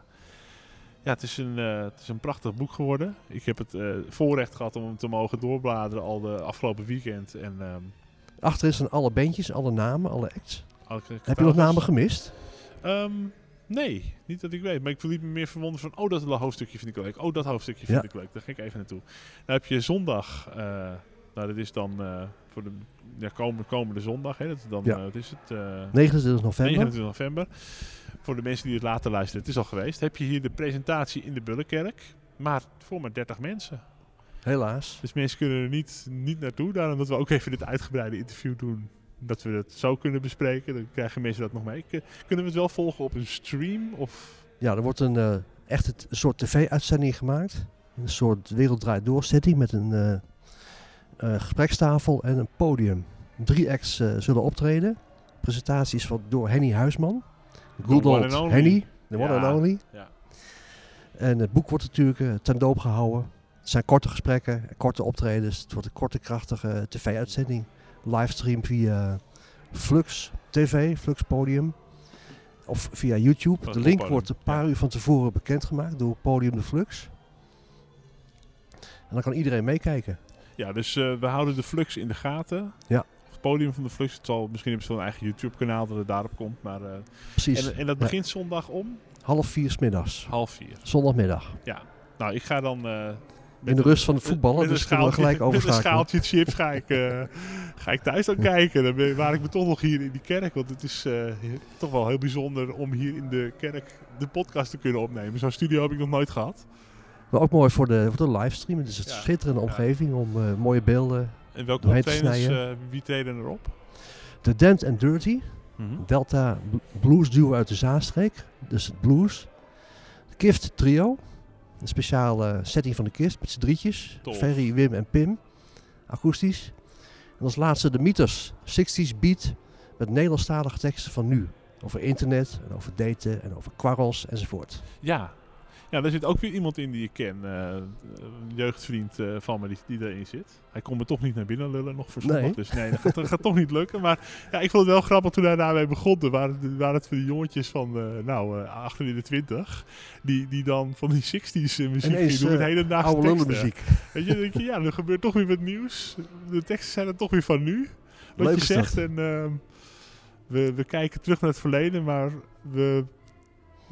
Ja, het is, een, het is een prachtig boek geworden. Ik heb het voorrecht gehad om hem te mogen doorbladeren al de afgelopen weekend. En, ehm, Achterin staan alle bandjes, alle namen, alle acts. alle Heb je nog namen gemist? Ehm, nee, niet dat ik weet. Maar ik verliep me meer verwonderd van... Oh, dat hoofdstukje vind ik leuk. Oh, dat hoofdstukje vind Ja. ik leuk. Daar ga ik even naartoe. Dan heb je zondag... eh, nou, dat is dan eh, voor de ja, komende, komende zondag. Hè. Dat is dan, Ja. eh, wat is het? eh, 29 november. 29 november. Voor de mensen die het later luisteren, het is al geweest. Heb je hier de presentatie in de Bullenkerk. Maar voor maar 30 mensen. Helaas. Dus mensen kunnen er niet, niet naartoe. Daarom dat we ook even dit uitgebreide interview doen. Dat we het zo kunnen bespreken. Dan krijgen mensen dat nog mee. Kunnen we het wel volgen op een stream? Of Ja, er wordt een eh, echt het- een soort tv-uitzending gemaakt. Een soort werelddraait doorzetting met een eh, eh, gesprekstafel en een podium. Drie acts zullen optreden. Presentaties van, door Henny Huisman. Good old only. Henny, the one and only. Ja. En het boek wordt natuurlijk ten doop gehouden. Het zijn korte gesprekken, korte optredens. Het wordt een korte, krachtige tv-uitzending. Livestream via Flux TV, Flux Podium. Of via YouTube. De link wordt een paar uur van tevoren bekendgemaakt door Podium de Flux. En dan kan iedereen meekijken. Ja, dus eh, we houden de Flux in de gaten. Ja. Het podium van de Flux. Het zal, misschien hebben ze wel een eigen YouTube-kanaal dat het daarop komt. Maar, eh, Precies. en, en dat Ja. begint zondag om Half vier 's middags. half vier. Zondagmiddag. Nou, ik ga dan... eh, In de rust van de voetballen. Dus schaaltje- gelijk Met een overschakelen. schaaltje chips ga ik, eh, <laughs> ga ik thuis dan kijken. Dan ben, waar ik me toch nog hier in die kerk. Want het is eh, toch wel heel bijzonder om hier in de kerk de podcast te kunnen opnemen. Zo'n studio heb ik nog nooit gehad. Maar ook mooi voor de, voor de livestream. Het is een Ja. schitterende Ja. omgeving om eh, mooie beelden. En welke Doorheen te optredens, snijden. eh, wie treden erop? De Dent and Dirty. Mhm. Delta bl- Blues duo uit de Zaanstreek. Dus het blues. De Kift trio. Een speciale setting van de Kift met z'n drietjes. Tof. Ferry, Wim en Pim. Akoestisch. En als laatste de Meters 60s beat met Nederlandstalige teksten van nu. Over internet en over daten en over kwarrels enzovoort. Ja. Ja, daar zit ook weer iemand in die ik ken. eh, een jeugdvriend eh, van me die, die erin zit. Hij kon me toch niet naar binnen lullen nog voor zondag. Nee. Dus nee, dat gaat, dat gaat toch niet lukken. Maar ja, ik vond het wel grappig toen hij daarmee begon. Er waren, waren het van die jongetjes van, eh, nou, achter in de twintig. Die, die dan van die 60s muziek Ineens, doen met hedendaagse Oude teksten. lullenmuziek. Weet je, denk je, ja, er gebeurt toch weer wat nieuws. De teksten zijn er toch weer van nu. Wat Leuk je zegt. En ehm, we, we kijken terug naar het verleden, maar we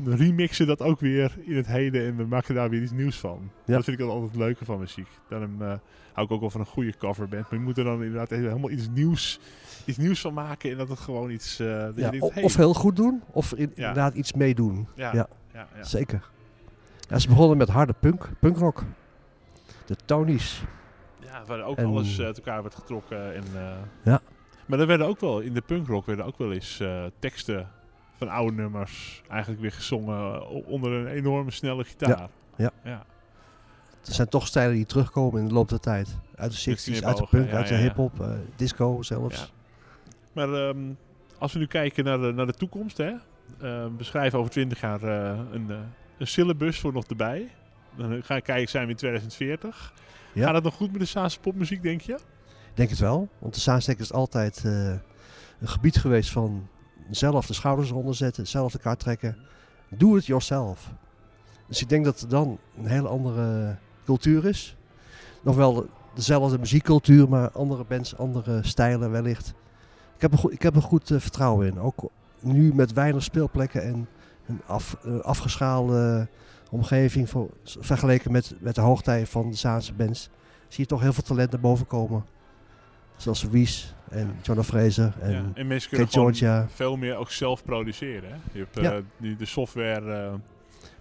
remixen dat ook weer in het heden en we maken daar weer iets nieuws van. Ja. Dat vind ik altijd het leuke van muziek. Daarom eh, hou ik ook wel van een goede coverband. Maar je moet er dan inderdaad helemaal iets nieuws, iets nieuws van maken en dat het gewoon iets... eh, dat je Ja, denkt, o- hey, Of heel goed doen, of in- inderdaad iets meedoen. ja, ja. ja, ja. Zeker. Ja, ze begonnen met harde punk, punkrock. De Tonys. Ja, waar ook En- alles eh, uit elkaar werd getrokken. En, Ja. Maar er werden ook wel, in de punkrock werden ook wel eens eh, teksten van oude nummers eigenlijk weer gezongen o- onder een enorme snelle gitaar. Ja. ja. Er zijn toch stijlen die terugkomen in de loop der tijd. Uit de 60s, uit de punk, uit de hip-hop, eh, disco zelfs. Maar ehm, als we nu kijken naar de, naar de toekomst, hè, eh, beschrijven over 20 jaar eh, een, eh, een syllabus voor nog erbij. Dan ga ik kijken, zijn we in 2040. Ja. Gaat het nog goed met de Saanse popmuziek, denk je? Ik Denk het wel, want de Zaanstreek is altijd eh, een gebied geweest van zelf de schouders eronder zetten, zelf de kaart trekken. Do it yourself. Dus ik denk dat er dan een hele andere cultuur is. Nog wel de- dezelfde muziekcultuur, maar andere bands, andere stijlen wellicht. Ik heb er, goed- ik heb er goed eh, vertrouwen in. Ook nu met weinig speelplekken en een af, eh, afgeschaalde omgeving voor, vergeleken met, met de hoogtij van de Zaanse bands. Zie je toch heel veel talent naar boven komen. Zoals Wies en Jonah Fraser en ja. En mensen kunnen Kate Georgia. veel meer ook zelf produceren. Hè? Je hebt eh, die, de software En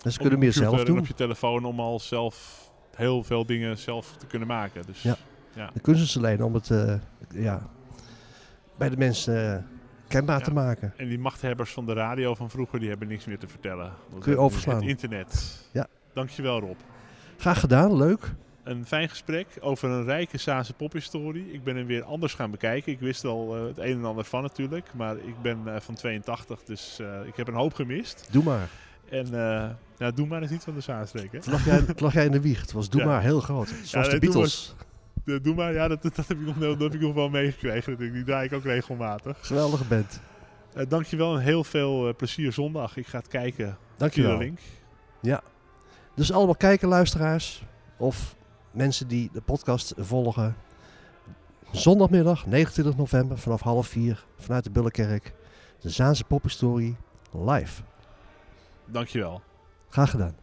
ze op kunnen je meer zelf en doen. op je telefoon om al zelf heel veel dingen zelf te kunnen maken. Dus Ja. ja. De kunst is alleen om het eh, ja, bij de mensen kenbaar Ja. te maken. En die machthebbers van de radio van vroeger, die hebben niks meer te vertellen. Kun je het- overslaan. Het internet. Ja. Dankjewel Rob. Graag gedaan, leuk. Een fijn gesprek over een rijke Saanse pophistorie. Ik ben hem weer anders gaan bekijken. Ik wist al eh, het een en ander van natuurlijk. Maar ik ben eh, van 82, dus eh, ik heb een hoop gemist. Doe maar. En ja, doe maar eens niet van de Zaanstreek, hè? Lag jij, lag jij in de wieg. Het was Doe Ja. maar heel groot. Zoals nee, de Beatles. De- doe maar, ja, dat, dat, heb ik nog, dat heb ik nog wel meegekregen. Die draai ik ook regelmatig. Geweldige band. Eh dankjewel en heel veel plezier zondag. Ik ga het kijken Dankjewel. link. Dus allemaal kijken, luisteraars. Of mensen die de podcast volgen. Zondagmiddag, 29 november, vanaf half vier. Vanuit de Bullenkerk. De Zaanse pophistorie live. Dankjewel. Graag gedaan.